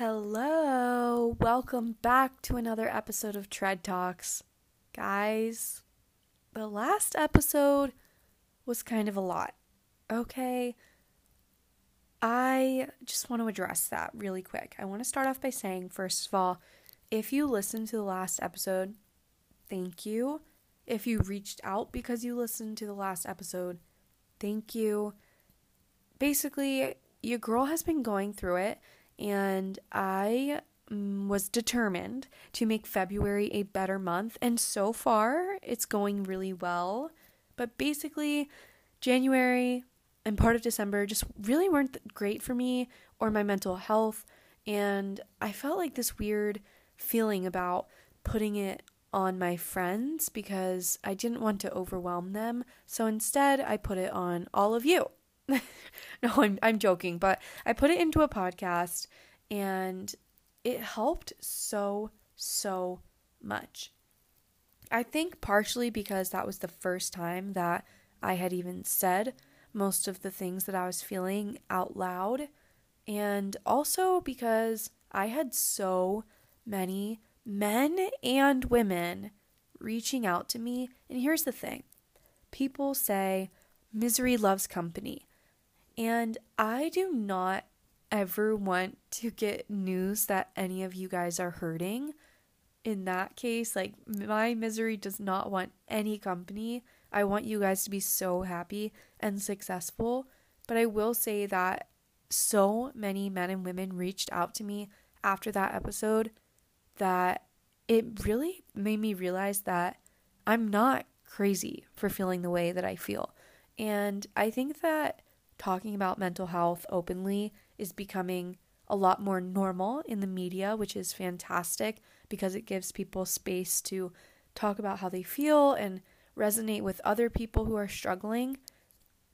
Hello, welcome back to another episode of Tread Talks. Guys, the last episode was kind of a lot, okay? I just want to address that really quick. I want to start off by saying, first of all, if you listened to the last episode, thank you. If you reached out because you listened to the last episode, thank you. Basically, your girl has been going through it and I mm, was determined to make February a better month, and so far it's going really well. But basically, January and part of December just really weren't great for me or my mental health, and I felt like this weird feeling about putting it on my friends because I didn't want to overwhelm them. So instead, I put it on all of you. no, I'm I'm joking, but I put it into a podcast and it helped so so much. I think partially because that was the first time that I had even said most of the things that I was feeling out loud and also because I had so many men and women reaching out to me. And here's the thing people say misery loves company. And I do not ever want to get news that any of you guys are hurting. In that case, like my misery does not want any company. I want you guys to be so happy and successful. But I will say that so many men and women reached out to me after that episode that it really made me realize that I'm not crazy for feeling the way that I feel. And I think that talking about mental health openly is becoming a lot more normal in the media, which is fantastic because it gives people space to talk about how they feel and resonate with other people who are struggling.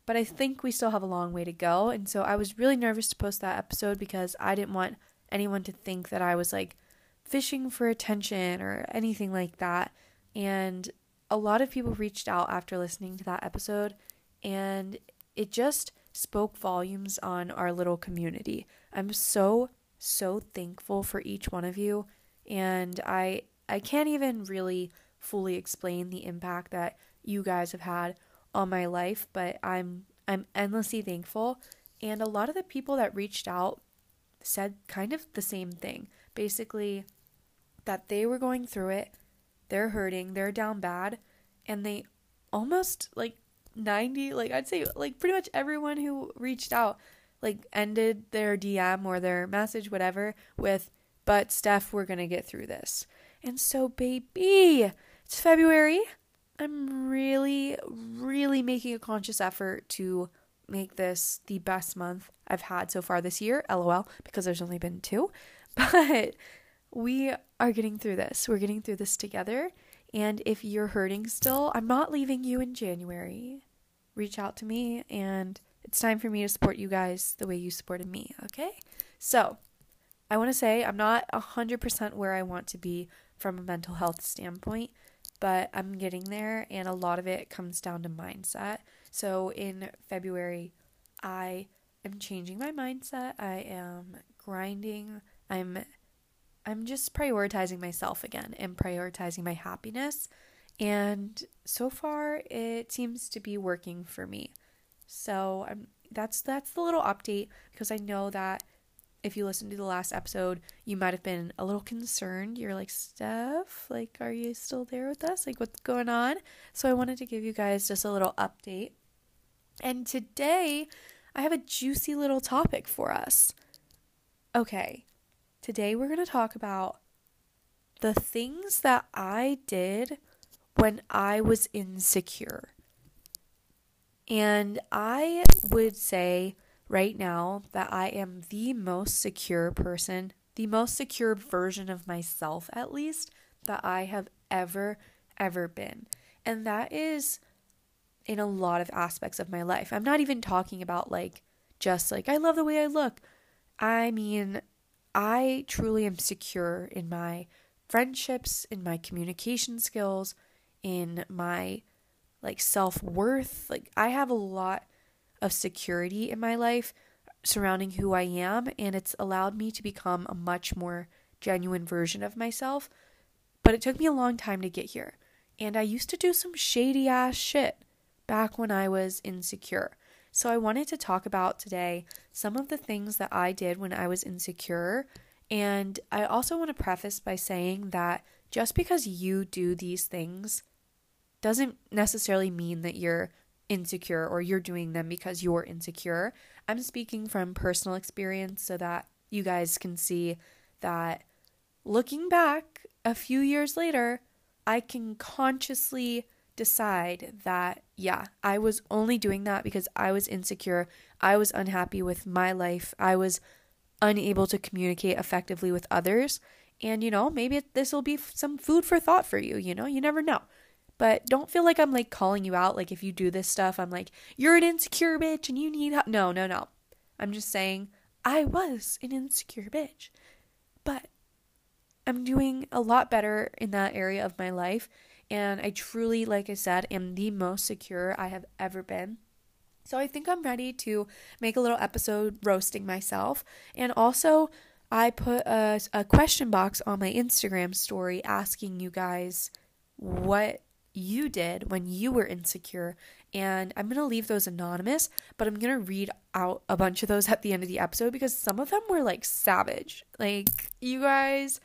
But I think we still have a long way to go. And so I was really nervous to post that episode because I didn't want anyone to think that I was like fishing for attention or anything like that. And a lot of people reached out after listening to that episode, and it just spoke volumes on our little community. I'm so so thankful for each one of you and I I can't even really fully explain the impact that you guys have had on my life, but I'm I'm endlessly thankful and a lot of the people that reached out said kind of the same thing. Basically that they were going through it, they're hurting, they're down bad, and they almost like 90 like I'd say like pretty much everyone who reached out like ended their DM or their message whatever with but Steph we're to get through this. And so baby, it's February. I'm really really making a conscious effort to make this the best month I've had so far this year. LOL because there's only been 2. But we are getting through this. We're getting through this together. And if you're hurting still, I'm not leaving you in January reach out to me and it's time for me to support you guys the way you supported me, okay? So, I want to say I'm not 100% where I want to be from a mental health standpoint, but I'm getting there and a lot of it comes down to mindset. So, in February, I am changing my mindset. I am grinding. I'm I'm just prioritizing myself again and prioritizing my happiness and so far, it seems to be working for me. So I'm that's that's the little update because I know that if you listened to the last episode, you might have been a little concerned. You're like, Steph, like, are you still there with us? Like, what's going on? So I wanted to give you guys just a little update. And today, I have a juicy little topic for us. Okay, today we're going to talk about the things that I did when I was insecure. And I would say right now that I am the most secure person, the most secure version of myself, at least, that I have ever, ever been. And that is in a lot of aspects of my life. I'm not even talking about like just like, I love the way I look. I mean, I truly am secure in my friendships, in my communication skills, in my like self-worth. Like I have a lot of security in my life surrounding who I am, and it's allowed me to become a much more genuine version of myself. But it took me a long time to get here. And I used to do some shady ass shit back when I was insecure. So I wanted to talk about today some of the things that I did when I was insecure. And I also want to preface by saying that just because you do these things doesn't necessarily mean that you're insecure or you're doing them because you're insecure. I'm speaking from personal experience so that you guys can see that looking back a few years later, I can consciously decide that, yeah, I was only doing that because I was insecure. I was unhappy with my life. I was unable to communicate effectively with others. And, you know, maybe this will be some food for thought for you. You know, you never know. But don't feel like I'm like calling you out. Like if you do this stuff, I'm like, you're an insecure bitch and you need help. No, no, no. I'm just saying I was an insecure bitch. But I'm doing a lot better in that area of my life. And I truly, like I said, am the most secure I have ever been. So I think I'm ready to make a little episode roasting myself. And also, I put a, a question box on my Instagram story asking you guys what you did when you were insecure. And I'm going to leave those anonymous, but I'm going to read out a bunch of those at the end of the episode because some of them were like savage. Like, you guys,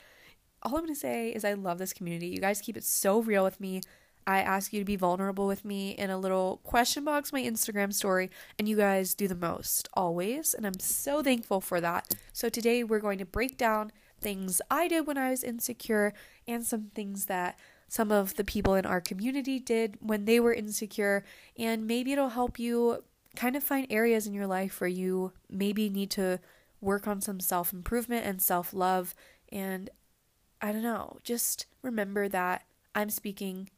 all I'm going to say is I love this community. You guys keep it so real with me. I ask you to be vulnerable with me in a little question box, my Instagram story, and you guys do the most always. And I'm so thankful for that. So today we're going to break down things I did when I was insecure and some things that some of the people in our community did when they were insecure, and maybe it'll help you kind of find areas in your life where you maybe need to work on some self improvement and self love. And I don't know, just remember that I'm speaking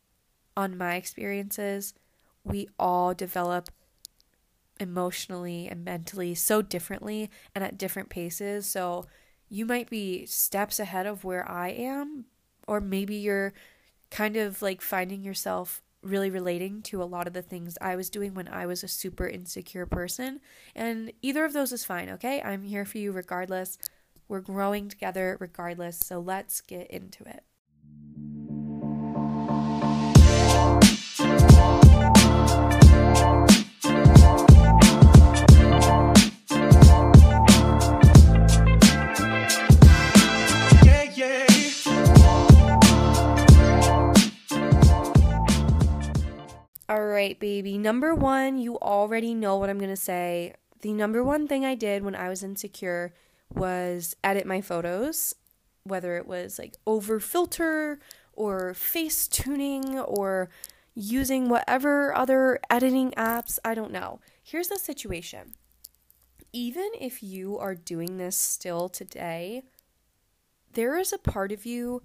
on my experiences. We all develop emotionally and mentally so differently and at different paces. So you might be steps ahead of where I am, or maybe you're kind of like finding yourself really relating to a lot of the things I was doing when I was a super insecure person. And either of those is fine, okay? I'm here for you regardless. We're growing together regardless. So let's get into it. Right, baby. Number one, you already know what I'm going to say. The number one thing I did when I was insecure was edit my photos, whether it was like over filter or face tuning or using whatever other editing apps. I don't know. Here's the situation even if you are doing this still today, there is a part of you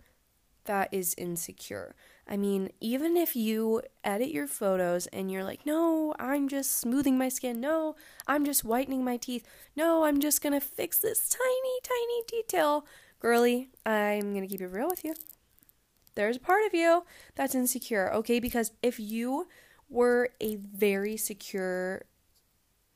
that is insecure. I mean, even if you edit your photos and you're like, no, I'm just smoothing my skin. No, I'm just whitening my teeth. No, I'm just going to fix this tiny, tiny detail. Girly, I'm going to keep it real with you. There's a part of you that's insecure, okay? Because if you were a very secure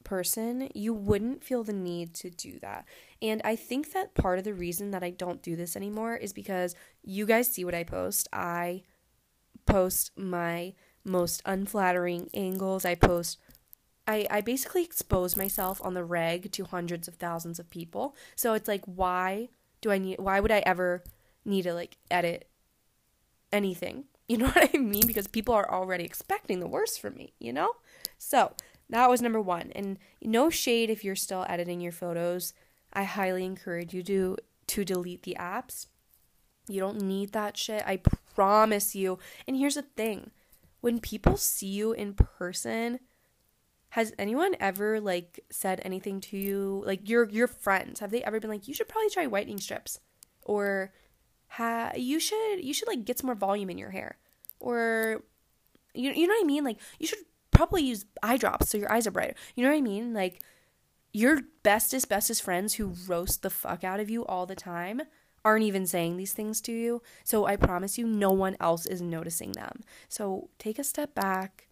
person, you wouldn't feel the need to do that. And I think that part of the reason that I don't do this anymore is because you guys see what I post. I post my most unflattering angles. I post I, I basically expose myself on the reg to hundreds of thousands of people. So it's like why do I need why would I ever need to like edit anything? You know what I mean? Because people are already expecting the worst from me, you know? So that was number one. And no shade if you're still editing your photos. I highly encourage you to to delete the apps. You don't need that shit. I promise you. And here's the thing. When people see you in person, has anyone ever like said anything to you? Like your your friends have they ever been like you should probably try whitening strips or ha you should you should like get some more volume in your hair or you, you know what i mean? Like you should probably use eye drops so your eyes are brighter. You know what i mean? Like your bestest bestest friends who roast the fuck out of you all the time aren't even saying these things to you. So I promise you, no one else is noticing them. So take a step back.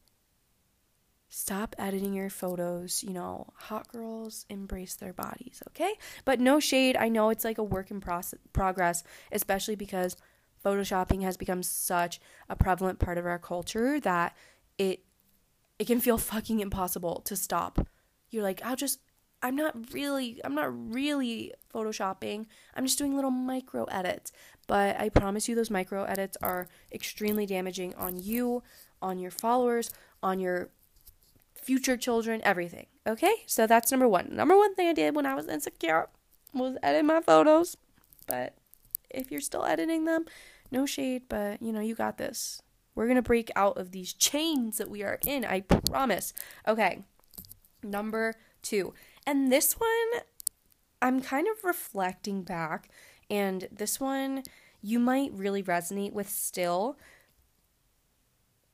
stop editing your photos. You know, hot girls embrace their bodies, okay? But no shade. I know it's like a work in process, progress, especially because photoshopping has become such a prevalent part of our culture that it it can feel fucking impossible to stop. You're like, I'll just I'm not really I'm not really photoshopping. I'm just doing little micro edits. But I promise you those micro edits are extremely damaging on you, on your followers, on your future children, everything. Okay? So that's number 1. Number 1 thing I did when I was insecure was edit my photos. But if you're still editing them, no shade, but you know, you got this. We're going to break out of these chains that we are in. I promise. Okay. Number 2 and this one, I'm kind of reflecting back, and this one you might really resonate with still.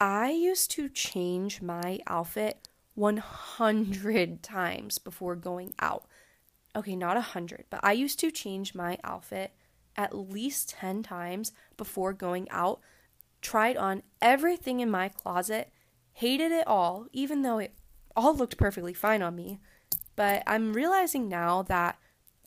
I used to change my outfit 100 times before going out. Okay, not 100, but I used to change my outfit at least 10 times before going out. Tried on everything in my closet, hated it all, even though it all looked perfectly fine on me. But I'm realizing now that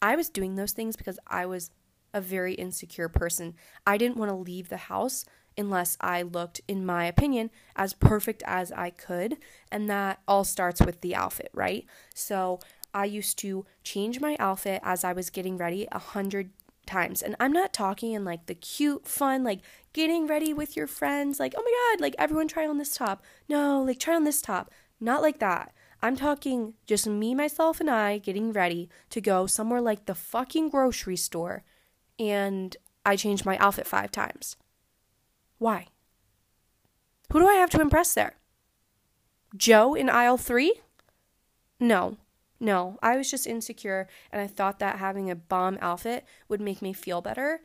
I was doing those things because I was a very insecure person. I didn't want to leave the house unless I looked, in my opinion, as perfect as I could. And that all starts with the outfit, right? So I used to change my outfit as I was getting ready a hundred times. And I'm not talking in like the cute, fun, like getting ready with your friends, like, oh my God, like everyone try on this top. No, like try on this top. Not like that. I'm talking just me, myself, and I getting ready to go somewhere like the fucking grocery store, and I changed my outfit five times. Why? Who do I have to impress there? Joe in aisle three? No, no. I was just insecure, and I thought that having a bomb outfit would make me feel better.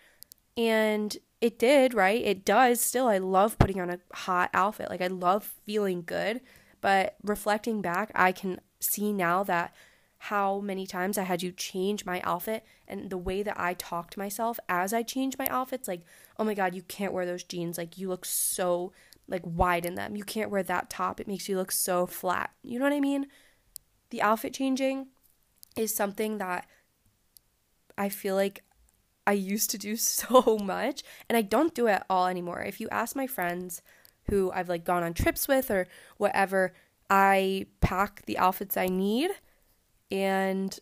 And it did, right? It does still. I love putting on a hot outfit. Like, I love feeling good. But reflecting back, I can see now that how many times I had you change my outfit and the way that I talked to myself as I change my outfits like, "Oh my god, you can't wear those jeans. Like you look so like wide in them. You can't wear that top. It makes you look so flat." You know what I mean? The outfit changing is something that I feel like I used to do so much and I don't do it all anymore. If you ask my friends who I've like gone on trips with or whatever, I pack the outfits I need and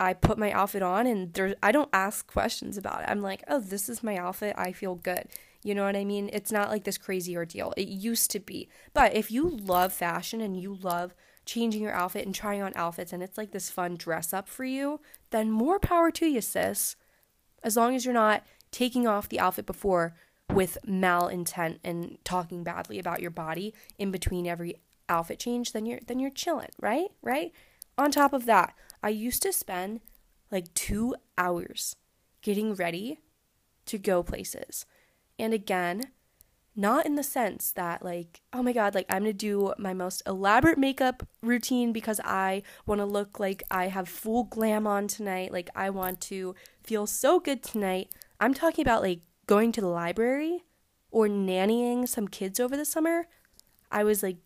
I put my outfit on and there I don't ask questions about it. I'm like, "Oh, this is my outfit. I feel good." You know what I mean? It's not like this crazy ordeal. It used to be. But if you love fashion and you love changing your outfit and trying on outfits and it's like this fun dress up for you, then more power to you, sis. As long as you're not taking off the outfit before with malintent and talking badly about your body in between every outfit change, then you're then you're chilling, right? Right? On top of that, I used to spend like 2 hours getting ready to go places. And again, not in the sense that like oh my god like i'm gonna do my most elaborate makeup routine because i want to look like i have full glam on tonight like i want to feel so good tonight i'm talking about like going to the library or nannying some kids over the summer, I was like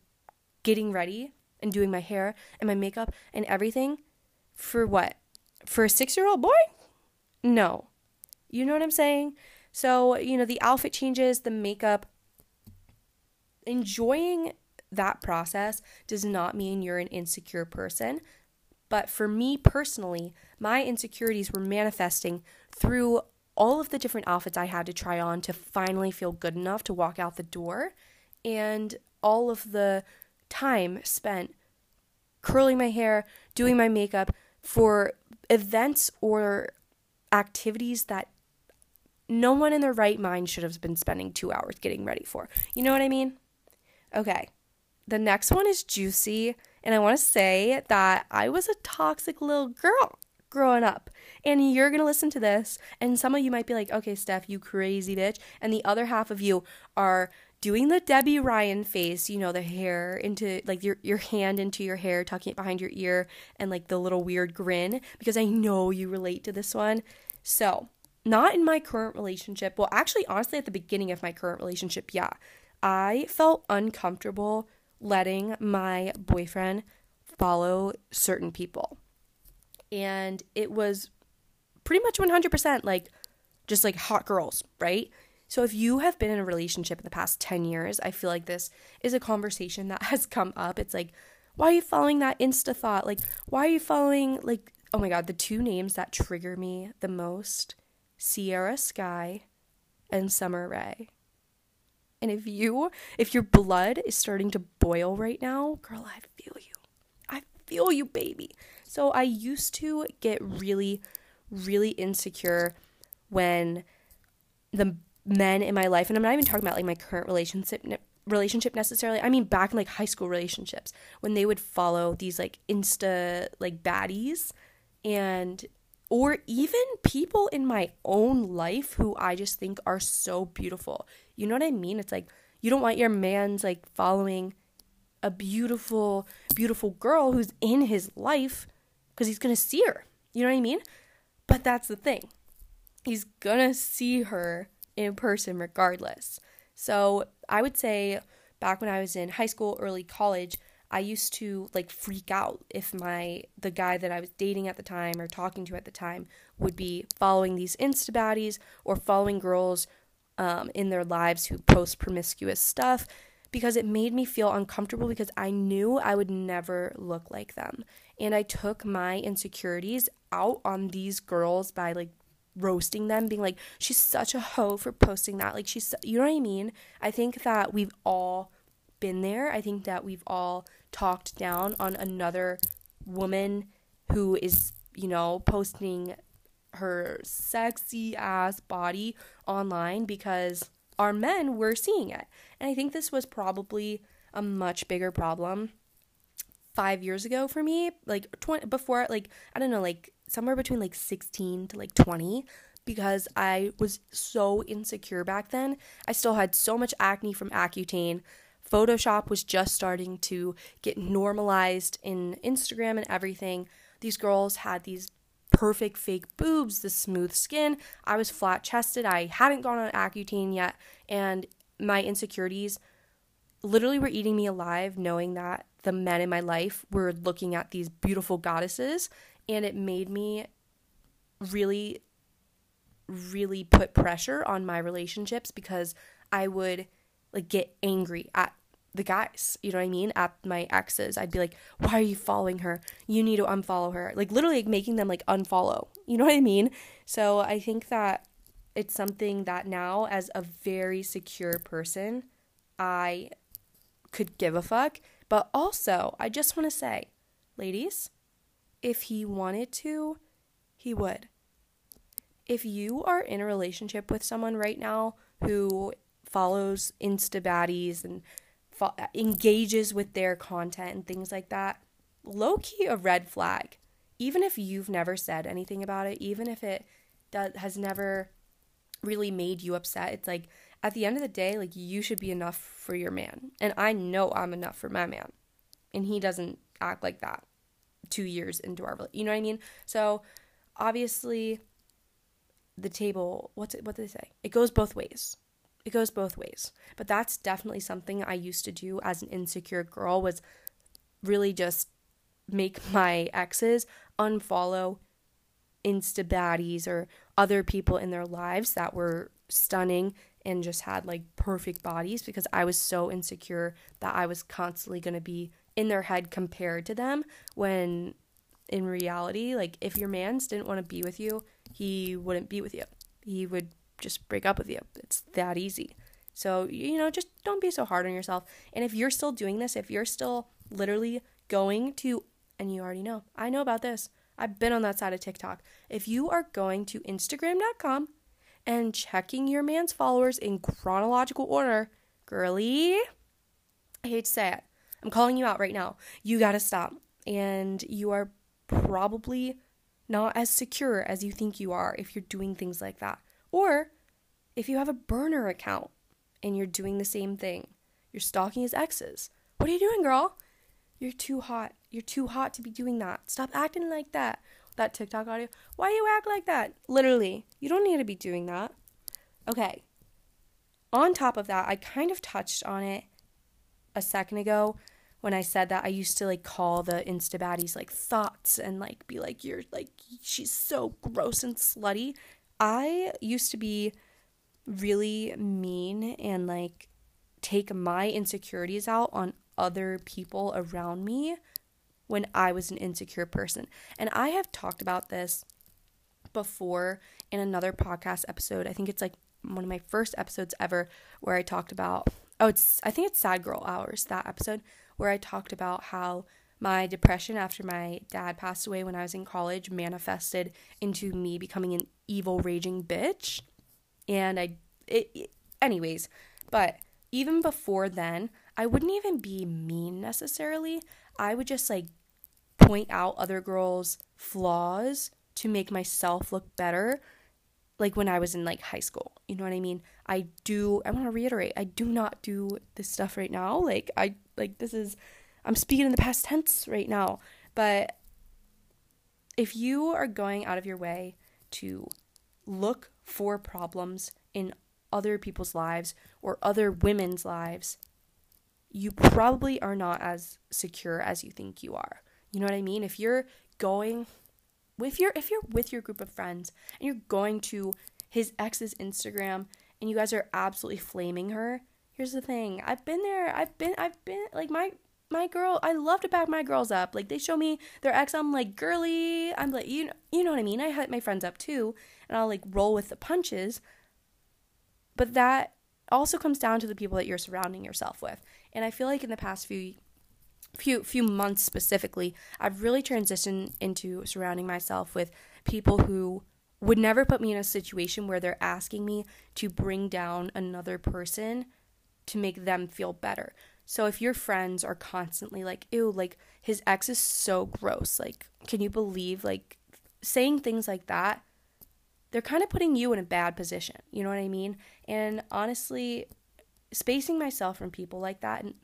getting ready and doing my hair and my makeup and everything for what? For a six year old boy? No. You know what I'm saying? So, you know, the outfit changes, the makeup, enjoying that process does not mean you're an insecure person. But for me personally, my insecurities were manifesting through all of the different outfits I had to try on to finally feel good enough to walk out the door, and all of the time spent curling my hair, doing my makeup for events or activities that no one in their right mind should have been spending two hours getting ready for. You know what I mean? Okay. The next one is juicy. And I want to say that I was a toxic little girl growing up. And you're going to listen to this, and some of you might be like, okay, Steph, you crazy bitch. And the other half of you are doing the Debby Ryan face, you know, the hair into like your your hand into your hair, tucking it behind your ear, and like the little weird grin, because I know you relate to this one. So, not in my current relationship. Well, actually, honestly, at the beginning of my current relationship, yeah, I felt uncomfortable letting my boyfriend follow certain people. And it was pretty much 100% like just like hot girls, right? So if you have been in a relationship in the past 10 years, I feel like this is a conversation that has come up. It's like, why are you following that Insta thought? Like, why are you following like oh my god, the two names that trigger me the most, Sierra Skye and Sommer Ray. And if you if your blood is starting to boil right now, girl, I feel you. I feel you, baby. So I used to get really really insecure when the men in my life and I'm not even talking about like my current relationship relationship necessarily. I mean back in like high school relationships when they would follow these like insta like baddies and or even people in my own life who I just think are so beautiful. You know what I mean? It's like you don't want your man's like following a beautiful beautiful girl who's in his life cuz he's to see her. You know what I mean? But that's the thing. He's to see her in person regardless. So, I would say back when I was in high school, early college, I used to like freak out if my the guy that I was dating at the time or talking to at the time would be following these insta baddies or following girls um, in their lives who post promiscuous stuff because it made me feel uncomfortable because I knew I would never look like them. And I took my insecurities out on these girls by like roasting them, being like, she's such a hoe for posting that. Like, she's, you know what I mean? I think that we've all been there. I think that we've all talked down on another woman who is, you know, posting her sexy ass body online because our men were seeing it. And I think this was probably a much bigger problem 5 years ago for me, like 20 before like I don't know, like somewhere between like 16 to like 20 because I was so insecure back then. I still had so much acne from Accutane. Photoshop was just starting to get normalized in Instagram and everything. These girls had these perfect fake boobs, the smooth skin. I was flat chested. I hadn't gone on Accutane yet. And my insecurities literally were eating me alive, knowing that the men in my life were looking at these beautiful goddesses. And it made me really, really put pressure on my relationships because I would like get angry at the guys, you know what I mean? At my exes, I'd be like, "Why are you following her? You need to unfollow her." Like literally like, making them like unfollow. You know what I mean? So I think that it's something that now as a very secure person, I could give a fuck, but also I just want to say, ladies, if he wanted to, he would. If you are in a relationship with someone right now who follows Insta baddies and fo- engages with their content and things like that, low key a red flag. Even if you've never said anything about it, even if it does, has never really made you upset, it's like at the end of the day, like you should be enough for your man. And I know I'm enough for my man. And he doesn't act like that two years into our you know what I mean? So obviously the table what's it what do they say? It goes both ways it goes both ways. But that's definitely something I used to do as an insecure girl was really just make my exes unfollow insta baddies or other people in their lives that were stunning and just had like perfect bodies because I was so insecure that I was constantly going to be in their head compared to them when in reality like if your man's didn't want to be with you, he wouldn't be with you. He would just break up with you. It's that easy. So, you know, just don't be so hard on yourself. And if you're still doing this, if you're still literally going to, and you already know, I know about this. I've been on that side of TikTok. If you are going to Instagram.com and checking your man's followers in chronological order, girly, I hate to say it. I'm calling you out right now. You gotta stop. And you are probably not as secure as you think you are if you're doing things like that. Or if you have a burner account and you're doing the same thing, you're stalking his exes. What are you doing, girl? You're too hot. You're too hot to be doing that. Stop acting like that. That TikTok audio. Why you act like that? Literally, you don't need to be doing that. Okay. On top of that, I kind of touched on it a second ago when I said that I used to like call the Insta baddies like thoughts and like be like, you're like, she's so gross and slutty. I used to be really mean and like take my insecurities out on other people around me when I was an insecure person. And I have talked about this before in another podcast episode. I think it's like one of my first episodes ever where I talked about oh it's I think it's Sad Girl Hours that episode where I talked about how my depression after my dad passed away when I was in college manifested into me becoming an evil raging bitch. And I it, it anyways, but even before then, I wouldn't even be mean necessarily. I would just like point out other girls' flaws to make myself look better like when I was in like high school. You know what I mean? I do I want to reiterate, I do not do this stuff right now. Like I like this is I'm speaking in the past tense right now. But if you are going out of your way to look for problems in other people's lives or other women's lives, you probably are not as secure as you think you are. You know what I mean? If you're going if you're if you're with your group of friends and you're going to his ex's Instagram and you guys are absolutely flaming her, here's the thing. I've been there. I've been I've been like my my girl I love to back my girls up. Like they show me their ex, I'm like girly. I'm like you know, you know what I mean? I hit my friends up too and I'll like roll with the punches. But that also comes down to the people that you're surrounding yourself with. And I feel like in the past few few few months specifically, I've really transitioned into surrounding myself with people who would never put me in a situation where they're asking me to bring down another person to make them feel better. So if your friends are constantly like, ew, like his ex is so gross, like, can you believe, like, saying things like that, they're kind of putting you in a bad position. You know what I mean? And honestly, spacing myself from people like that, and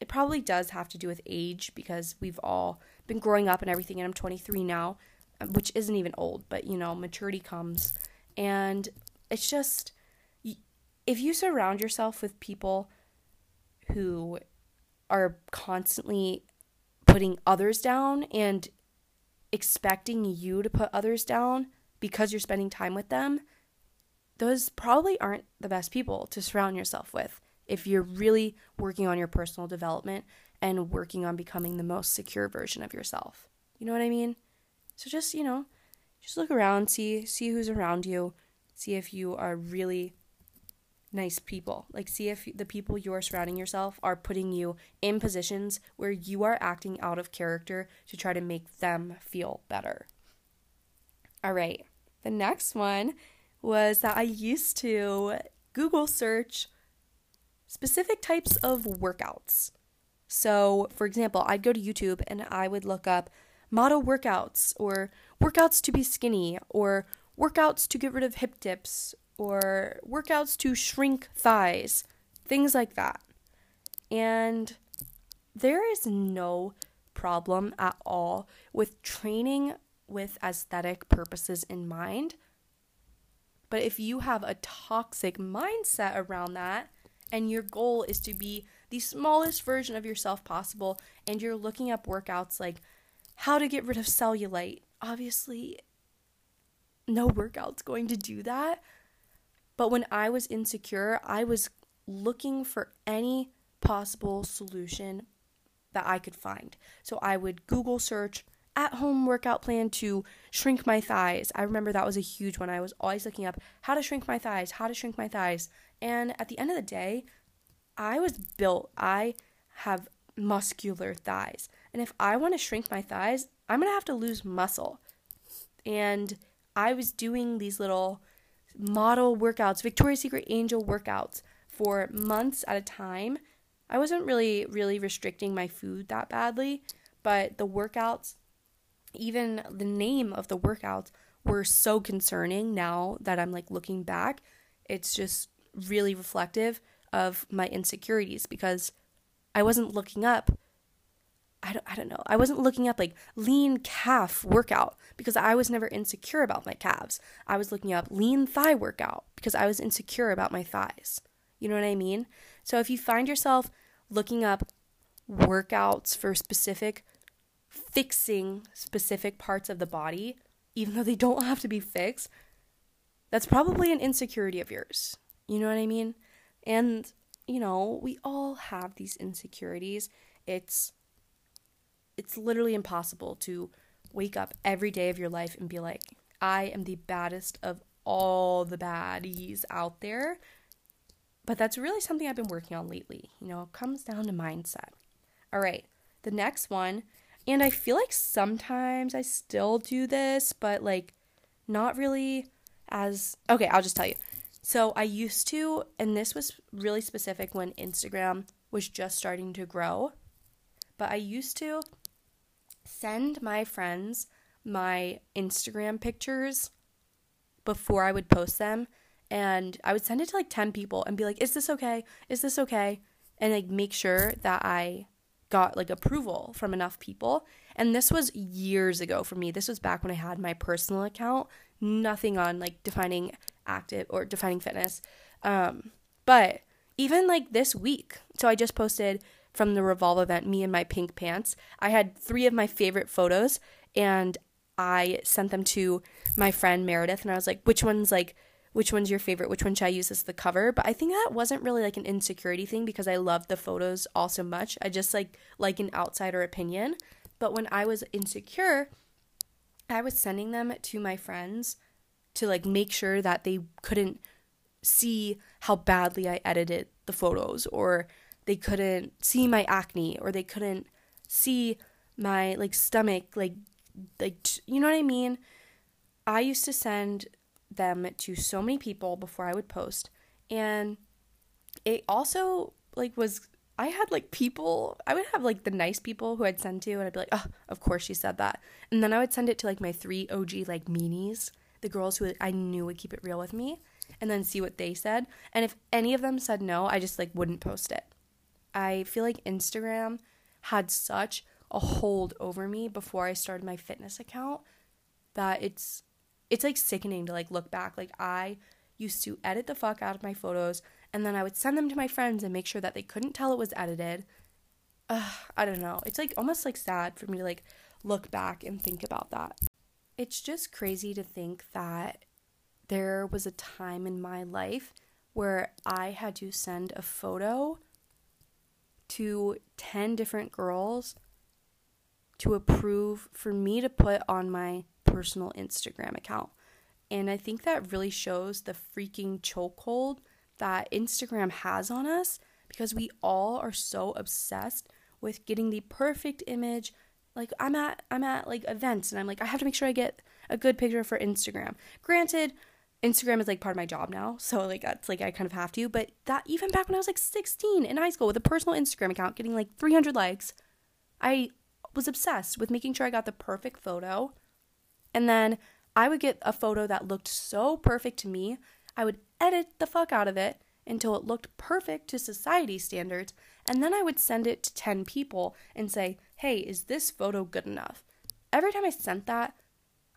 it probably does have to do with age because we've all been growing up and everything, and I'm 23 now, um, which isn't even old, but you know, maturity comes. And it's just, if you surround yourself with people who are constantly putting others down and expecting you to put others down because you're spending time with them, those probably aren't the best people to surround yourself with if you're really working on your personal development and working on becoming the most secure version of yourself. You know what I mean? So just, you know, just look around, see see who's around you, see if you are really nice people. Like, see if the people you are surrounding yourself are putting you in positions where you are acting out of character to try to make them feel better. All right, the next one was that I used to Google search specific types of workouts. So, for example, I'd go to YouTube and I would look up model workouts or workouts to be skinny or workouts to get rid of hip dips or workouts to shrink thighs, things like that. And there is no problem at all with training with aesthetic purposes in mind. But if you have a toxic mindset around that, and your goal is to be the smallest version of yourself possible, and you're looking up workouts like how to get rid of cellulite, obviously, no workout's going to do that. But when I was insecure, I was looking for any possible solution that I could find. So I would Google search at home workout plan to shrink my thighs. I remember that was a huge one. I was always looking up how to shrink my thighs, how to shrink my thighs. And at the end of the day, I was built, I have muscular thighs. And if I want to shrink my thighs, I'm going to have to lose muscle. And I was doing these little model workouts, Victoria's Secret Angel workouts for months at a time. I wasn't really really restricting my food that badly, but the workouts, even the name of the workouts were so concerning now that I'm like looking back. It's just really reflective of my insecurities because I wasn't looking up I don't, I don't know. I wasn't looking up like lean calf workout because I was never insecure about my calves. I was looking up lean thigh workout because I was insecure about my thighs. You know what I mean? So if you find yourself looking up workouts for specific fixing specific parts of the body, even though they don't have to be fixed, that's probably an insecurity of yours. You know what I mean? And, you know, we all have these insecurities. It's it's literally impossible to wake up every day of your life and be like, I am the baddest of all the baddies out there. But that's really something I've been working on lately. You know, it comes down to mindset. All right, the next one, and I feel like sometimes I still do this, but like not really as okay, I'll just tell you. So I used to, and this was really specific when Instagram was just starting to grow, but I used to send my friends my Instagram pictures before I would post them. And I would send it to like 10 people and be like, is this okay? Is this okay? And like make sure that I got like approval from enough people. And this was years ago for me. This was back when I had my personal account, nothing on like defining active or defining fitness. Um, but even like this week, so I just posted from the Revolve event, me in my pink pants. I had three of my favorite photos and I sent them to my friend Meredith and I was like, which one's like which one's your favorite? Which one should I use as the cover? But I think that wasn't really like an insecurity thing because I love the photos all so much. I just like like an outsider opinion. But when I was insecure, I was sending them to my friends to like make sure that they couldn't see how badly I edited the photos or they couldn't see my acne or they couldn't see my like stomach like like you know what I mean? I used to send them to so many people before I would post. And it also like was I had like people I would have like the nice people who I'd send to and I'd be like, "Oh, of course she said that." And then I would send it to like my three OG like meanies, the girls who I knew would keep it real with me, and then see what they said. And if any of them said no, I just like wouldn't post it. I feel like Instagram had such a hold over me before I started my fitness account that it's it's like sickening to like look back. Like I used to edit the fuck out of my photos and then I would send them to my friends and make sure that they couldn't tell it was edited. Ugh, I don't know. It's like almost like sad for me to like look back and think about that. It's just crazy to think that there was a time in my life where I had to send a photo to 10 different girls to approve for me to put on my personal Instagram account. And I think that really shows the freaking chokehold that Instagram has on us because we all are so obsessed with getting the perfect image. Like I'm at I'm at like events and I'm like I have to make sure I get a good picture for Instagram. Granted, Instagram is like part of my job now, so like that's like I kind of have to, but that even back when I was like 16 in high school with a personal Instagram account getting like 300 likes, I was obsessed with making sure I got the perfect photo and then I would get a photo that looked so perfect to me, I would edit the fuck out of it until it looked perfect to society standards, and then I would send it to 10 people and say, hey, is this photo good enough? Every time I sent that,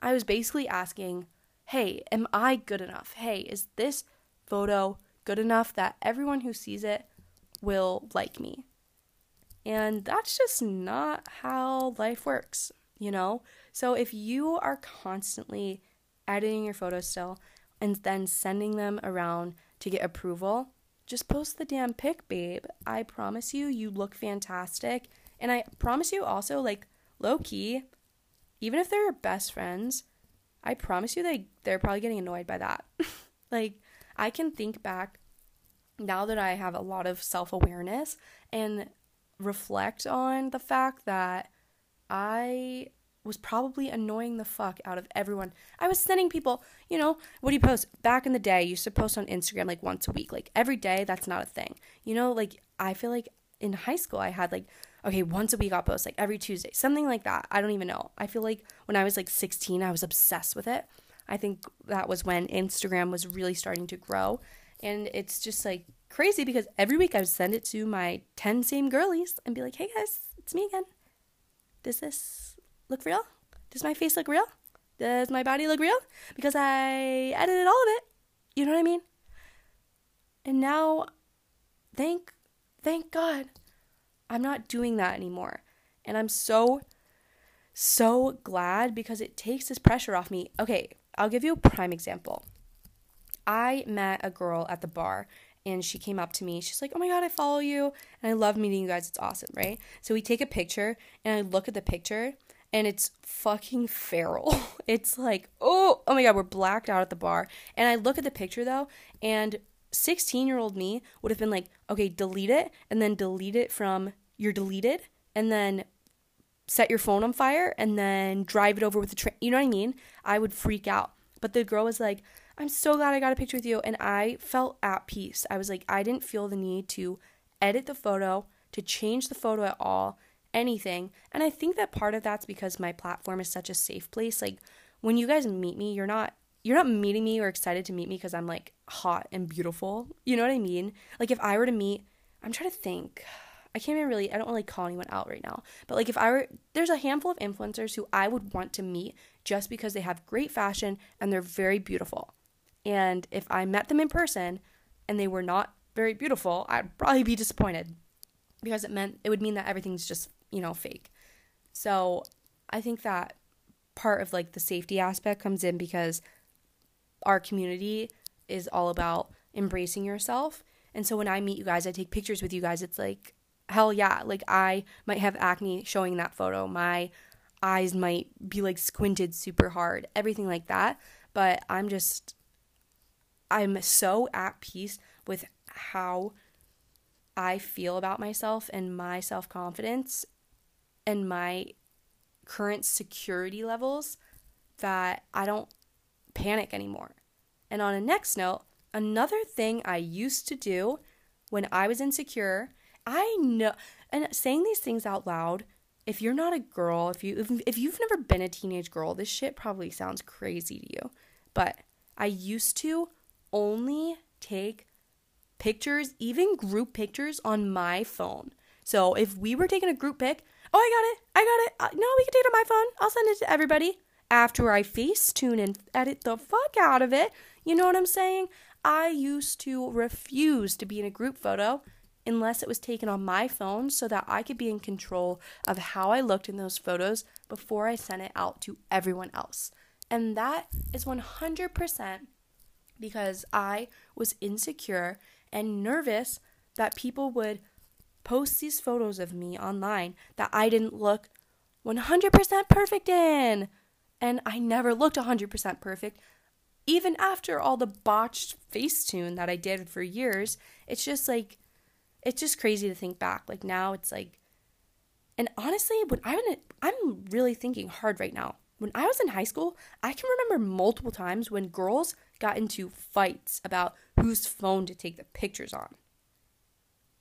I was basically asking, hey, am I good enough? Hey, is this photo good enough that everyone who sees it will like me? And that's just not how life works you know? So if you are constantly editing your photos still and then sending them around to get approval, just post the damn pic, babe. I promise you, you look fantastic. And I promise you also, like, low key, even if they're best friends, I promise you they they're probably getting annoyed by that. like, I can think back now that I have a lot of self awareness and reflect on the fact that I was probably annoying the fuck out of everyone. I was sending people, you know, what do you post? Back in the day, you used to post on Instagram like once a week. Like every day, that's not a thing. You know, like I feel like in high school, I had like, okay, once a week I'll post, like every Tuesday, something like that. I don't even know. I feel like when I was like 16, I was obsessed with it. I think that was when Instagram was really starting to grow. And it's just like crazy because every week I would send it to my 10 same girlies and be like, hey guys, it's me again. Does this look real? Does my face look real? Does my body look real? Because I edited all of it. You know what I mean? And now, thank, thank God, I'm not doing that anymore. And I'm so, so glad because it takes this pressure off me. Okay, I'll give you a prime example. I met a girl at the bar and she came up to me. She's like, Oh my God, I follow you. And I love meeting you guys. It's awesome, right? So we take a picture and I look at the picture and it's fucking feral. It's like, oh, oh my God, we're blacked out at the bar. And I look at the picture though and 16 year old me would have been like, okay, delete it and then delete it from your deleted and then set your phone on fire and then drive it over with the train. You know what I mean? I would freak out. But the girl was like, I'm so glad I got a picture with you. And I felt at peace. I was like, I didn't feel the need to edit the photo, to change the photo at all, anything. And I think that part of that's because my platform is such a safe place. Like when you guys meet me, you're not you're not meeting me or excited to meet me because I'm like hot and beautiful. You know what I mean? Like if I were to meet, I'm trying to think. I can't even really, I don't really call anyone out right now. But like if I were, there's a handful of influencers who I would want to meet just because they have great fashion and they're very beautiful. And if I met them in person and they were not very beautiful, I'd probably be disappointed because it meant, it would mean that everything's just, you know, fake. So I think that part of like the safety aspect comes in because our community is all about embracing yourself. And so when I meet you guys, I take pictures with you guys. It's like, hell yeah. Like I might have acne showing that photo. My eyes might be like squinted super hard, everything like that. But I'm just, I'm so at peace with how I feel about myself and my self confidence and my current security levels that I don't panic anymore. And on a next note, another thing I used to do when I was insecure, I know, and saying these things out loud, if you're not a girl, if you if, if you've never been a teenage girl, this shit probably sounds crazy to you. But I used to only take pictures, even group pictures on my phone. So if we were taking a group pic, oh, I got it, I got it. Uh, no, we can take it on my phone. I'll send it to everybody after I Facetune and edit the fuck out of it. You know what I'm saying? I used to refuse to be in a group photo unless it was taken on my phone so that I could be in control of how I looked in those photos before I sent it out to everyone else. And that is 100% because I was insecure and nervous that people would post these photos of me online that I didn't look 100% perfect in and I never looked 100% perfect. Even after all the botched Facetune that I did for years, it's just like, it's just crazy to think back. Like now it's like, and honestly, when I'm in, I'm really thinking hard right now. When I was in high school, I can remember multiple times when girls got into fights about whose phone to take the pictures on.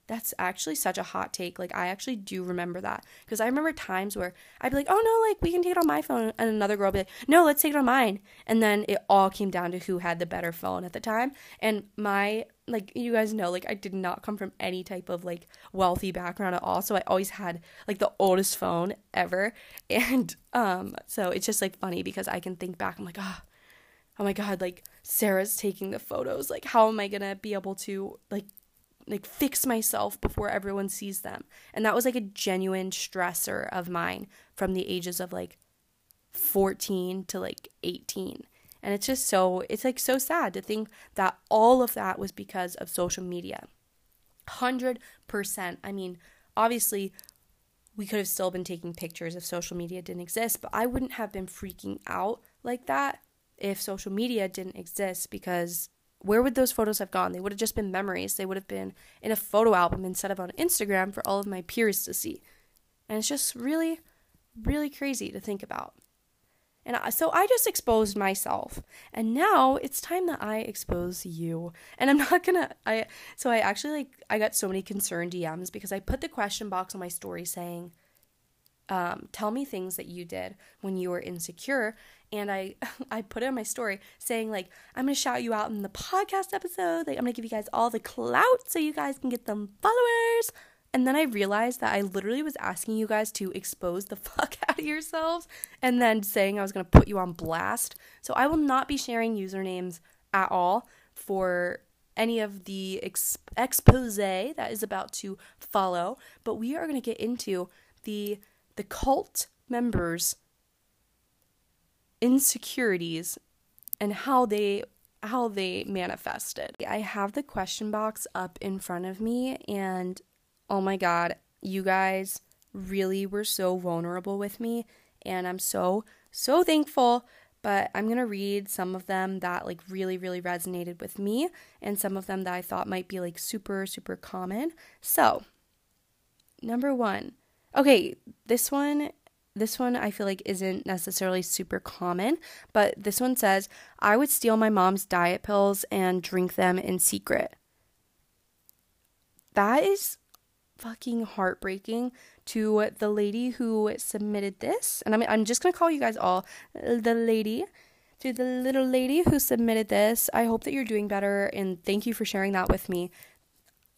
That's actually such a hot take. Like, I actually do remember that. Because I remember times where I'd be like, oh no, like, we can take it on my phone. And another girl be like, no, let's take it on mine. And then it all came down to who had the better phone at the time. And my, like, you guys know, like, I did not come from any type of, like, wealthy background at all. So I always had, like, the oldest phone ever. And, um, so it's just, like, funny because I can think back, I'm like, oh, oh my God, like, Sarah's taking the photos. Like, how am I gonna be able to, like, like fix myself before everyone sees them. And that was like a genuine stressor of mine from the ages of like 14 to like 18. And it's just so it's like so sad to think that all of that was because of social media. 100%. I mean, obviously we could have still been taking pictures if social media didn't exist, but I wouldn't have been freaking out like that if social media didn't exist because where would those photos have gone? They would have just been memories. They would have been in a photo album instead of on Instagram for all of my peers to see. And it's just really, really crazy to think about. And so I just exposed myself. And now it's time that I expose you. And I'm not gonna I so I actually like I got so many concerned DMs because I put the question box on my story saying, um, tell me things that you did when you were insecure and I I put it on my story saying like I'm gonna shout you out in the podcast episode. Like I'm gonna give you guys all the clout so you guys can get them followers. And then I realized that I literally was asking you guys to expose the fuck out of yourselves and then saying I was gonna put you on blast. So I will not be sharing usernames at all for any of the ex- expose that is about to follow, but we are going to get into the the cult members insecurities and how they how they manifested. I have the question box up in front of me and oh my god, you guys really were so vulnerable with me and I'm so so thankful but I'm going to read some of them that like really really resonated with me and some of them that I thought might be like super super common. So, number 1. Okay, this one this one I feel like isn't necessarily super common, but this one says, I would steal my mom's diet pills and drink them in secret. That is fucking heartbreaking to the lady who submitted this. And I'm, I'm just going to call you guys all the lady. To the little lady who submitted this, I hope that you're doing better and thank you for sharing that with me.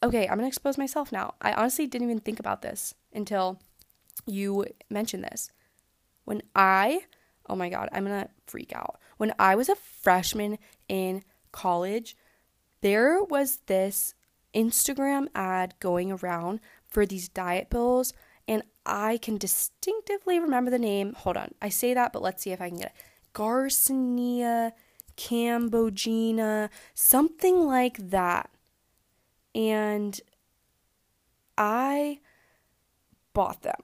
Okay, I'm going to expose myself now. I honestly didn't even think about this until you mentioned this. When I, oh my God, I'm to freak out. When I was a freshman in college, there was this Instagram ad going around for these diet pills, and I can distinctively remember the name. Hold on, I say that, but let's see if I can get it. Garcinia Cambogena, something like that. And I bought them.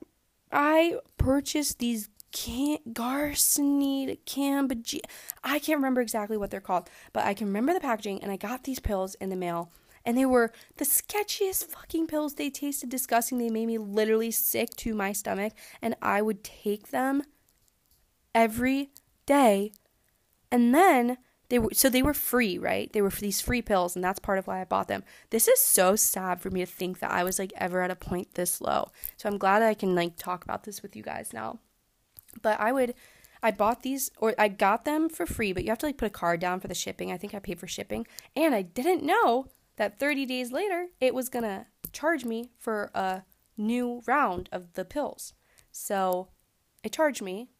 I purchased these can Garcinia Cambogena. I can't remember exactly what they're called, but I can remember the packaging and I got these pills in the mail and they were the sketchiest fucking pills. They tasted disgusting. They made me literally sick to my stomach, and I would take them every day. And then they were so they were free, right? They were for these free pills, and that's part of why I bought them. This is so sad for me to think that I was like ever at a point this low. So I'm glad I can like talk about this with you guys now. But I would I bought these or I got them for free, but you have to like put a card down for the shipping. I think I paid for shipping. And I didn't know that 30 days later it was to charge me for a new round of the pills. So it charged me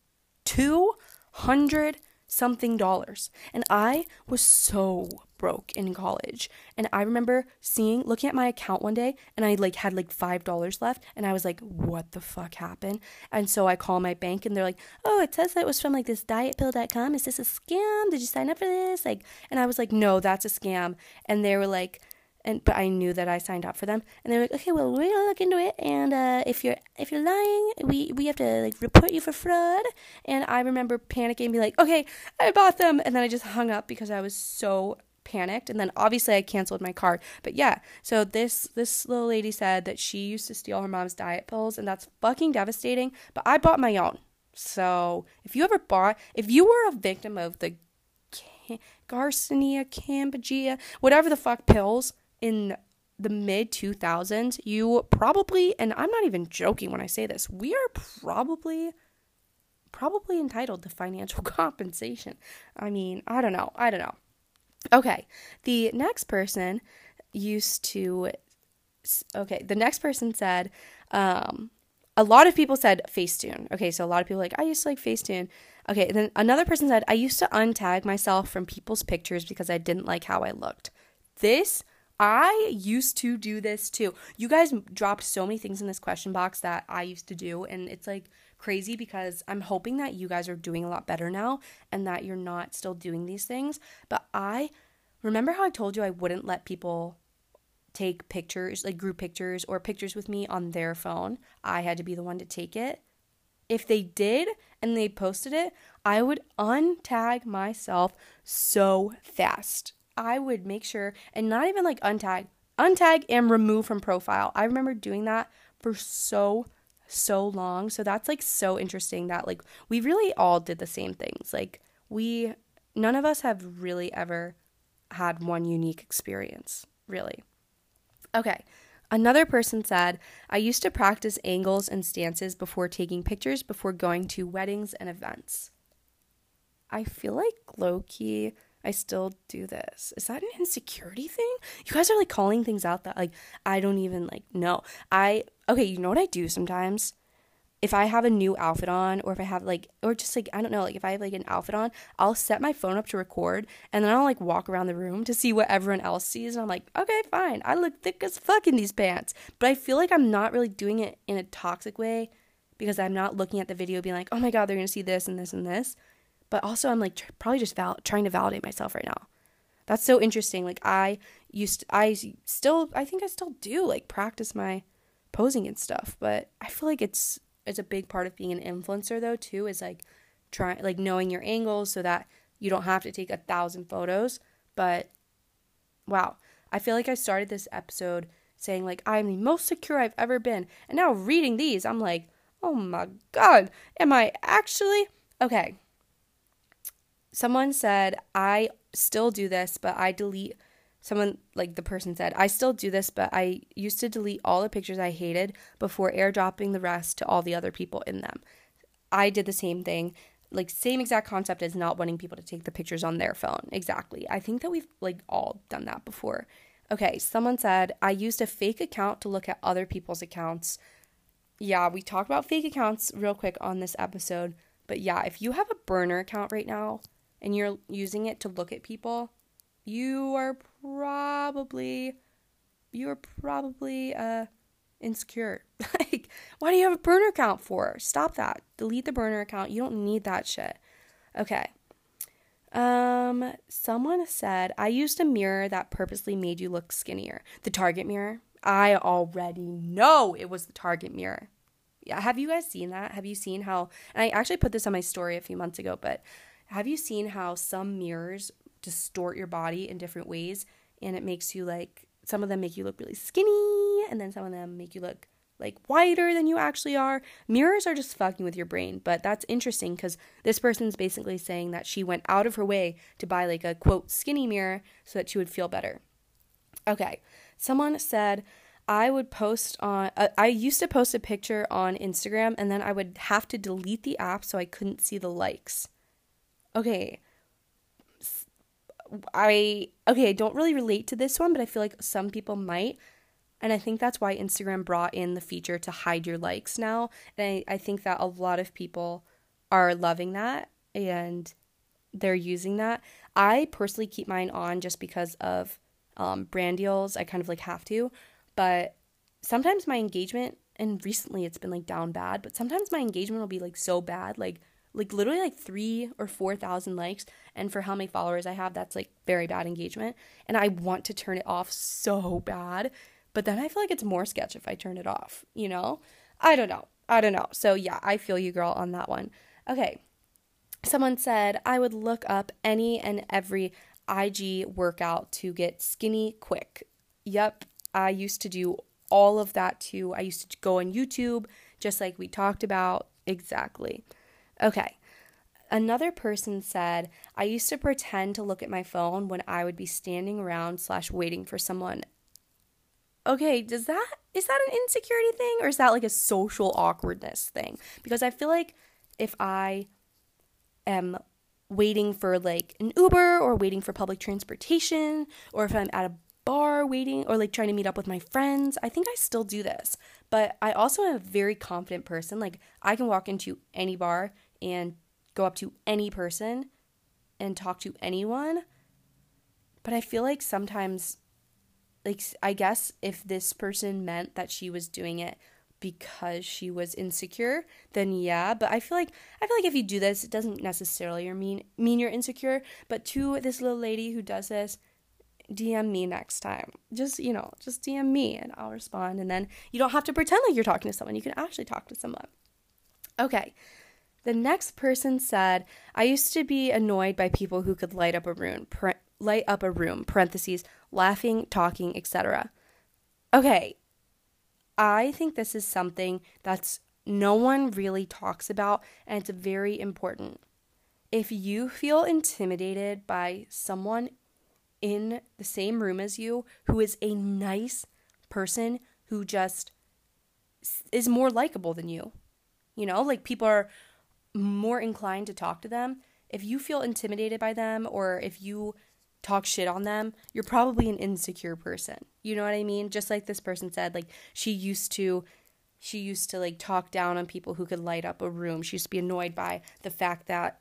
200 something dollars. And I was so broke in college. And I remember seeing looking at my account one day and I like had like $5 left and I was like what the fuck happened? And so I call my bank and they're like, "Oh, it says that it was from like this dietpill.com. Is this a scam? Did you sign up for this?" Like and I was like, "No, that's a scam." And they were like, and but I knew that I signed up for them, and they were like, okay, well, we're gonna look into it, and uh, if you're if you're lying, we we have to like report you for fraud. And I remember panicking, and be like, okay, I bought them, and then I just hung up because I was so panicked and then obviously I canceled my card. But yeah, so this this little lady said that she used to steal her mom's diet pills and that's fucking devastating, but I bought my own. So, if you ever bought if you were a victim of the Garcinia, Cambogia, whatever the fuck pills, in the mid 2000s, you probably, and I'm not even joking when I say this, we are probably probably entitled to financial compensation. I mean, I don't know. I don't know. Okay. The next person used to okay, the next person said um a lot of people said Facetune. Okay, so a lot of people like I used to like Facetune. Okay, then another person said I used to untag myself from people's pictures because I didn't like how I looked. This I used to do this too. You guys dropped so many things in this question box that I used to do, and it's like crazy because I'm hoping that you guys are doing a lot better now and that you're not still doing these things. But I remember how I told you I wouldn't let people take pictures, like group pictures or pictures with me on their phone. I had to be the one to take it. If they did and they posted it, I would untag myself so fast. I would make sure and not even like untag, untag and remove from profile. I remember doing that for so so long. So that's like so interesting that like we really all did the same things. Like we none of us have really ever had one unique experience, really. Okay. Another person said, I used to practice angles and stances before taking pictures before going to weddings and events. I feel like low key I still do this. Is that an insecurity thing? You guys are like calling things out that like I don't even like know. I okay, you know what I do sometimes if I have a new outfit on or if I have like or just like I don't know, like if I have like an outfit on, I'll set my phone up to record and then I'll like walk around the room to see what everyone else sees and I'm like, "Okay, fine. I look thick as fuck in these pants." But I feel like I'm not really doing it in a toxic way because I'm not looking at the video being like, "Oh my god, they're going to see this and this and this." But also I'm like tr- probably just val- trying to validate myself right now. That's so interesting. Like I used I still I think I still do like practice my posing and stuff, but I feel like it's it's a big part of being an influencer though too is like trying like knowing your angles so that you don't have to take a thousand photos. But wow, I feel like I started this episode saying like I'm the most secure I've ever been, and now reading these, I'm like, oh my god, am I actually okay? Someone said I still do this, but I delete someone like the person said, I still do this, but I used to delete all the pictures I hated before airdropping the rest to all the other people in them. I did the same thing. Like same exact concept as not wanting people to take the pictures on their phone. Exactly. I think that we've like all done that before. Okay, someone said, I used a fake account to look at other people's accounts. Yeah, we talked about fake accounts real quick on this episode. But yeah, if you have a burner account right now and you're using it to look at people, you are probably you are probably uh insecure. like, why do you have a burner account for? Stop that. Delete the burner account. You don't need that shit. Okay. Um, someone said I used a mirror that purposely made you look skinnier. The Target mirror. I already know it was the Target mirror. Yeah, have you guys seen that? Have you seen how? And I actually put this on my story a few months ago, but have you seen how some mirrors distort your body in different ways and it makes you like some of them make you look really skinny and then some of them make you look like whiter than you actually are. Mirrors are just fucking with your brain, but that's interesting because this person's basically saying that she went out of her way to buy like a quote skinny mirror so that she would feel better. Okay, someone said I would post on, uh, I used to post a picture on Instagram and then I would have to delete the app so I couldn't see the likes. Okay, I okay, I don't really relate to this one, but I feel like some people might. And I think that's why Instagram brought in the feature to hide your likes now. And I, I think that a lot of people are loving that and they're using that. I personally keep mine on just because of um, brand deals. I kind of like have to. But sometimes my engagement, and recently it's been like down bad, but sometimes my engagement will be like so bad. Like like literally like three or four thousand likes and for how many followers i have that's like very bad engagement. And i want to turn it off so bad but then i feel like it's more sketch if i turn it off you know? I don't know. I don't know. So yeah i feel you girl on that one. Okay. Someone said i would look up any and every ig workout to get skinny quick. Yep i used to do all of that too. I used to go on youtube just like we talked about. Exactly Okay. Another person said, I used to pretend to look at my phone when I would be standing around slash waiting for someone. Okay, does that is that an insecurity thing or is that like a social awkwardness thing? Because I feel like if I am waiting for like an Uber or waiting for public transportation or if I'm at a bar waiting or like trying to meet up with my friends, I think I still do this. But I also am a very confident person. Like I can walk into any bar and go up to any person and talk to anyone. But I feel like sometimes, like, I guess if this person meant that she was doing it because she was insecure, then yeah. But I feel like I feel like if you do this, it doesn't necessarily mean mean you're insecure. But to this little lady who does this, DM me next time. Just you know, just DM me and I'll respond. And then you don't have to pretend like you're talking to someone. You can actually talk to someone. Okay, the next person said, I used to be annoyed by people who could light up a room, light up a room, parentheses, laughing, talking, etc. Okay. I think this is something that's no one really talks about and it's very important. If you feel intimidated by someone in the same room as you who is a nice person who just is more likable than you. You know, like people are more inclined to talk to them. If you feel intimidated by them or if you talk shit on them, you're probably an insecure person. You know what I mean? Just like this person said, like she used to she used to like talk down on people who could light up a room. She used to be annoyed by the fact that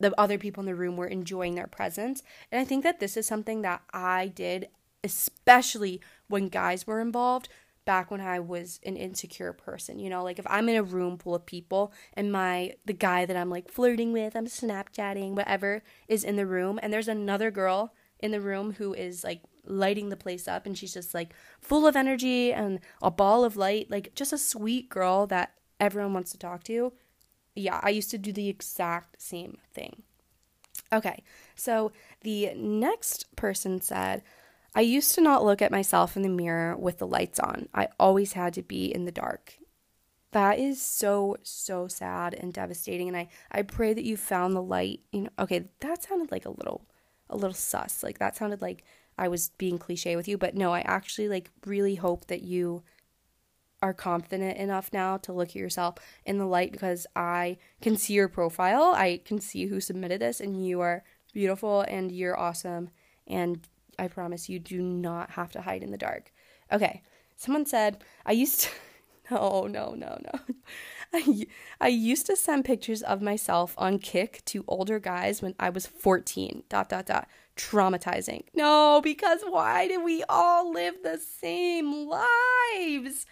the other people in the room were enjoying their presence. And I think that this is something that I did, especially when guys were involved back when I was an insecure person. You know, like if I'm in a room full of people and my the guy that I'm like flirting with, I'm snapchatting, whatever, is in the room and there's another girl in the room who is like lighting the place up and she's just like full of energy and a ball of light, like just a sweet girl that everyone wants to talk to. Yeah, I used to do the exact same thing. Okay, so the next person said, I used to not look at myself in the mirror with the lights on. I always had to be in the dark. That is so, so sad and devastating. And I, I pray that you found the light. You know, okay, that sounded like a little a little sus. Like that sounded like I was being cliche with you, but no, I actually like really hope that you are confident enough now to look at yourself in the light because I can see your profile. I can see who submitted this and you are beautiful and you're awesome and I promise you do not have to hide in the dark. Okay. Someone said, I used to No, no, no, no. I, I used to send pictures of myself on Kik to older guys when I was 14. Dot, dot, dot. Traumatizing. No, because why did we all live the same lives?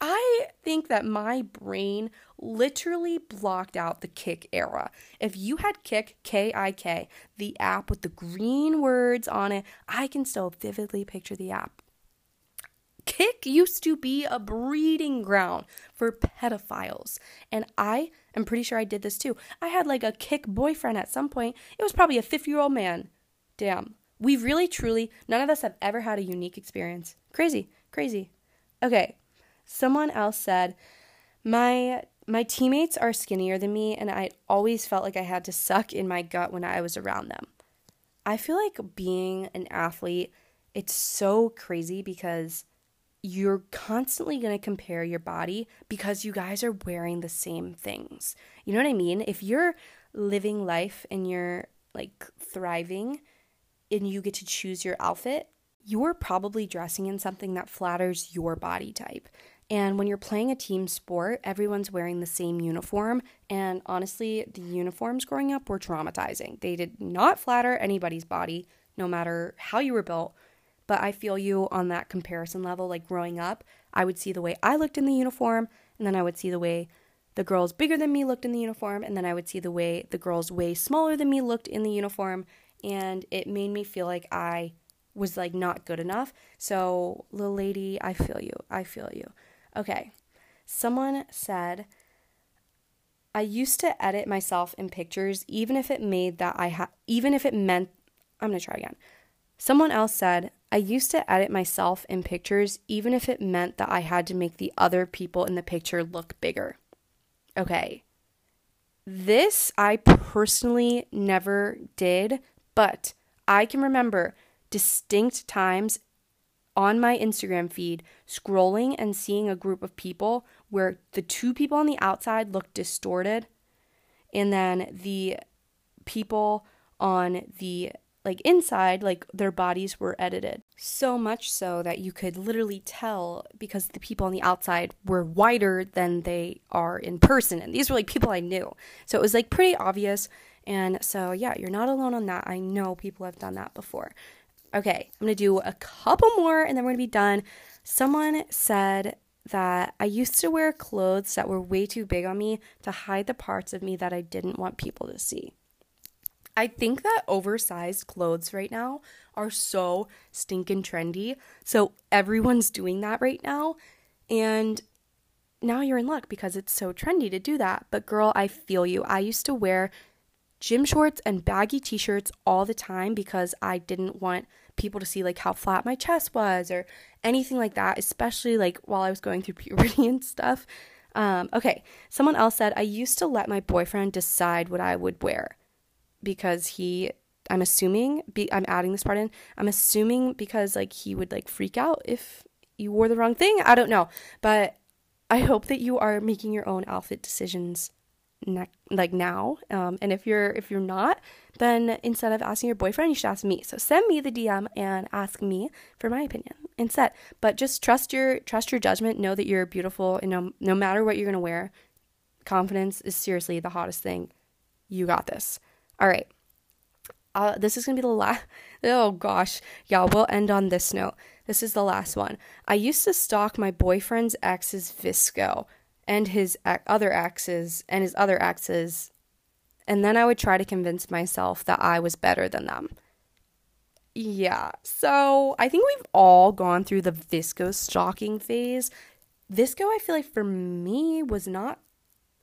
I think that my brain literally blocked out the Kik era. If you had Kik, K I K, the app with the green words on it, I can still vividly picture the app. Kik used to be a breeding ground for pedophiles. And I am pretty sure I did this too. I had like a Kik boyfriend at some point. It was probably a 50 year old man. Damn. We really, truly, none of us have ever had a unique experience. Crazy, crazy. Okay. Someone else said, my my teammates are skinnier than me and I always felt like I had to suck in my gut when I was around them. I feel like being an athlete, it's so crazy because you're constantly going to compare your body because you guys are wearing the same things. You know what I mean? If you're living life and you're like thriving and you get to choose your outfit, you're probably dressing in something that flatters your body type. And when you're playing a team sport, everyone's wearing the same uniform. And honestly, the uniforms growing up were traumatizing. They did not flatter anybody's body, no matter how you were built but I feel you on that comparison level. Like growing up, I would see the way I looked in the uniform, and then I would see the way the girls bigger than me looked in the uniform, and then I would see the way the girls way smaller than me looked in the uniform, and it made me feel like I was like not good enough. So, little lady, I feel you. I feel you. Okay. Someone said, I used to edit myself in pictures even if it made that I had even if it meant I'm to try again. Someone else said, I used to edit myself in pictures, even if it meant that I had to make the other people in the picture look bigger. Okay. This I personally never did, but I can remember distinct times on my Instagram feed scrolling and seeing a group of people where the two people on the outside looked distorted and then the people on the like inside, like their bodies were edited. So much so that you could literally tell because the people on the outside were wider than they are in person. And these were like people I knew. So it was like pretty obvious. And so, yeah, you're not alone on that. I know people have done that before. Okay, I'm gonna do a couple more and then we're gonna be done. Someone said that I used to wear clothes that were way too big on me to hide the parts of me that I didn't want people to see. I think that oversized clothes right now are so stinking trendy. So everyone's doing that right now. And now you're in luck because it's so trendy to do that. But girl, I feel you. I used to wear gym shorts and baggy t shirts all the time because I didn't want people to see like how flat my chest was or anything like that, especially like while I was going through puberty and stuff. Um, okay, someone else said, I used to let my boyfriend decide what I would wear because he I'm assuming be, I'm adding this part in. I'm assuming because like he would like freak out if you wore the wrong thing. I don't know, but I hope that you are making your own outfit decisions ne- like now. Um, and if you're if you're not, then instead of asking your boyfriend, you should ask me. So send me the DM and ask me for my opinion instead. But just trust your trust your judgment. Know that you're beautiful, and no no matter what you're gonna wear, confidence is seriously the hottest thing. You got this. All right. Uh, this is gonna be the last. Oh gosh, yeah. We'll end on this note. This is the last one. I used to stalk my boyfriend's ex's VSCO and his other axes and his other axes. and then I would try to convince myself that I was better than them. Yeah, so I think we've all gone through the VSCO stalking phase. VSCO, I feel like for me was not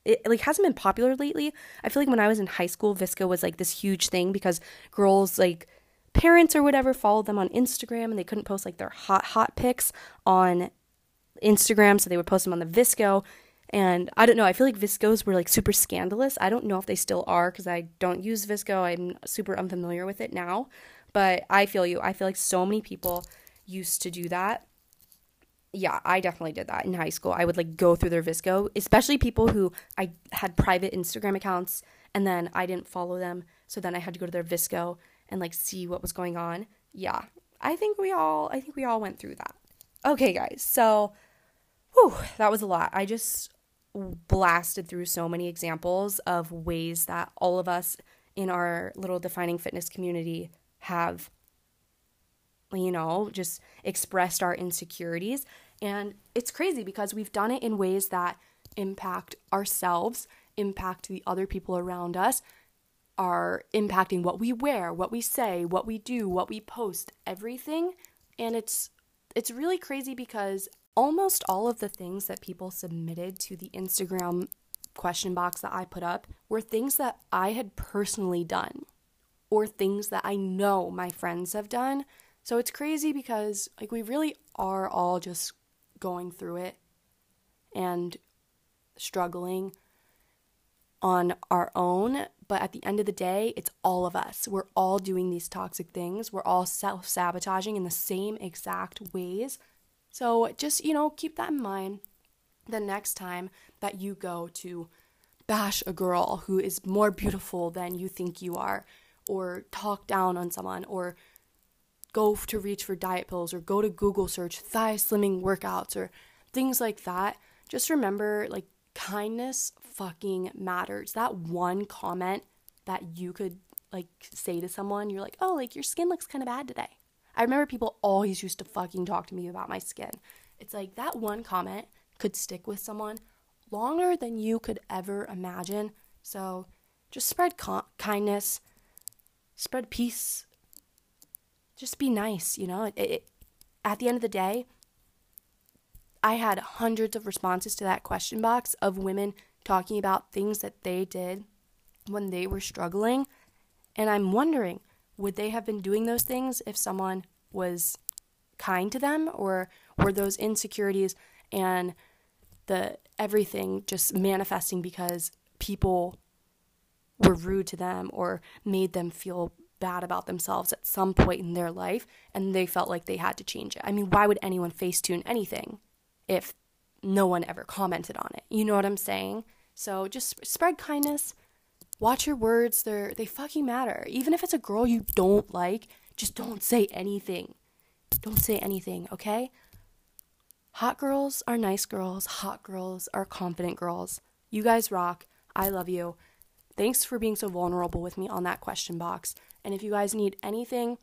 it like hasn't been popular lately. I feel like when I was in high school, VSCO was like this huge thing because girls like parents or whatever followed them on Instagram and they couldn't post like their hot hot pics on Instagram, so they would post them on the VSCO. And I don't know, I feel like VSCOs were like super scandalous. I don't know if they still are because I don't use VSCO. I'm super unfamiliar with it now. But I feel you. I feel like so many people used to do that. Yeah, I definitely did that in high school. I would like go through their VSCO, especially people who I had private Instagram accounts and then I didn't follow them. So then I had to go to their VSCO and like see what was going on. Yeah, I think we all I think we all went through that. Okay, guys. So, whew, that was a lot. I just blasted through so many examples of ways that all of us in our little defining fitness community have you know, just expressed our insecurities. And it's crazy because we've done it in ways that impact ourselves, impact the other people around us, are impacting what we wear, what we say, what we do, what we post, everything. And it's it's really crazy because almost all of the things that people submitted to the Instagram question box that I put up were things that I had personally done or things that I know my friends have done. So it's crazy because like we really are all just going through it and struggling on our own, but at the end of the day, it's all of us. We're all doing these toxic things. We're all self sabotaging in the same exact ways. So just, you know, keep that in mind the next time that you go to bash a girl who is more beautiful than you think you are, or talk down on someone, or go to reach for diet pills, or go to Google search thigh slimming workouts, or things like that. Just remember, like, kindness fucking matters. That one comment that you could like say to someone, you're like, oh, like your skin looks kind of bad today. I remember people always used to fucking talk to me about my skin. It's like that one comment could stick with someone longer than you could ever imagine. So just spread con- kindness, spread peace. Just be nice, you know? It, it, at the end of the day, I had hundreds of responses to that question box of women talking about things that they did when they were struggling. And I'm wondering, would they have been doing those things if someone was kind to them or were those insecurities and the everything just manifesting because people were rude to them or made them feel bad about themselves at some point in their life and they felt like they had to change it. I mean, why would anyone facetune anything? if no one ever commented on it. You know what I'm saying? So just spread kindness. Watch your words. They're they fucking matter. Even if it's a girl you don't like, just don't say anything. Don't say anything, okay? Hot girls are nice girls. Hot girls are confident girls. You guys rock. I love you. Thanks for being so vulnerable with me on that question box. And if you guys need anything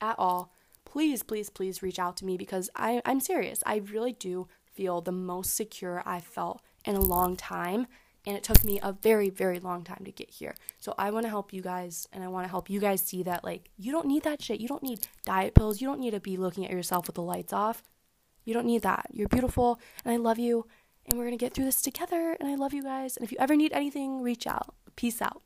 at all, please, please, please reach out to me because I, I'm serious. I really do feel the most secure I've felt in a long time. And it took me a very, very long time to get here. So I want to help you guys and I want to help you guys see that, like, you don't need that shit. You don't need diet pills. You don't need to be looking at yourself with the lights off. You don't need that. You're beautiful and I love you. And we're going to get through this together. And I love you guys. And if you ever need anything, reach out. Peace out.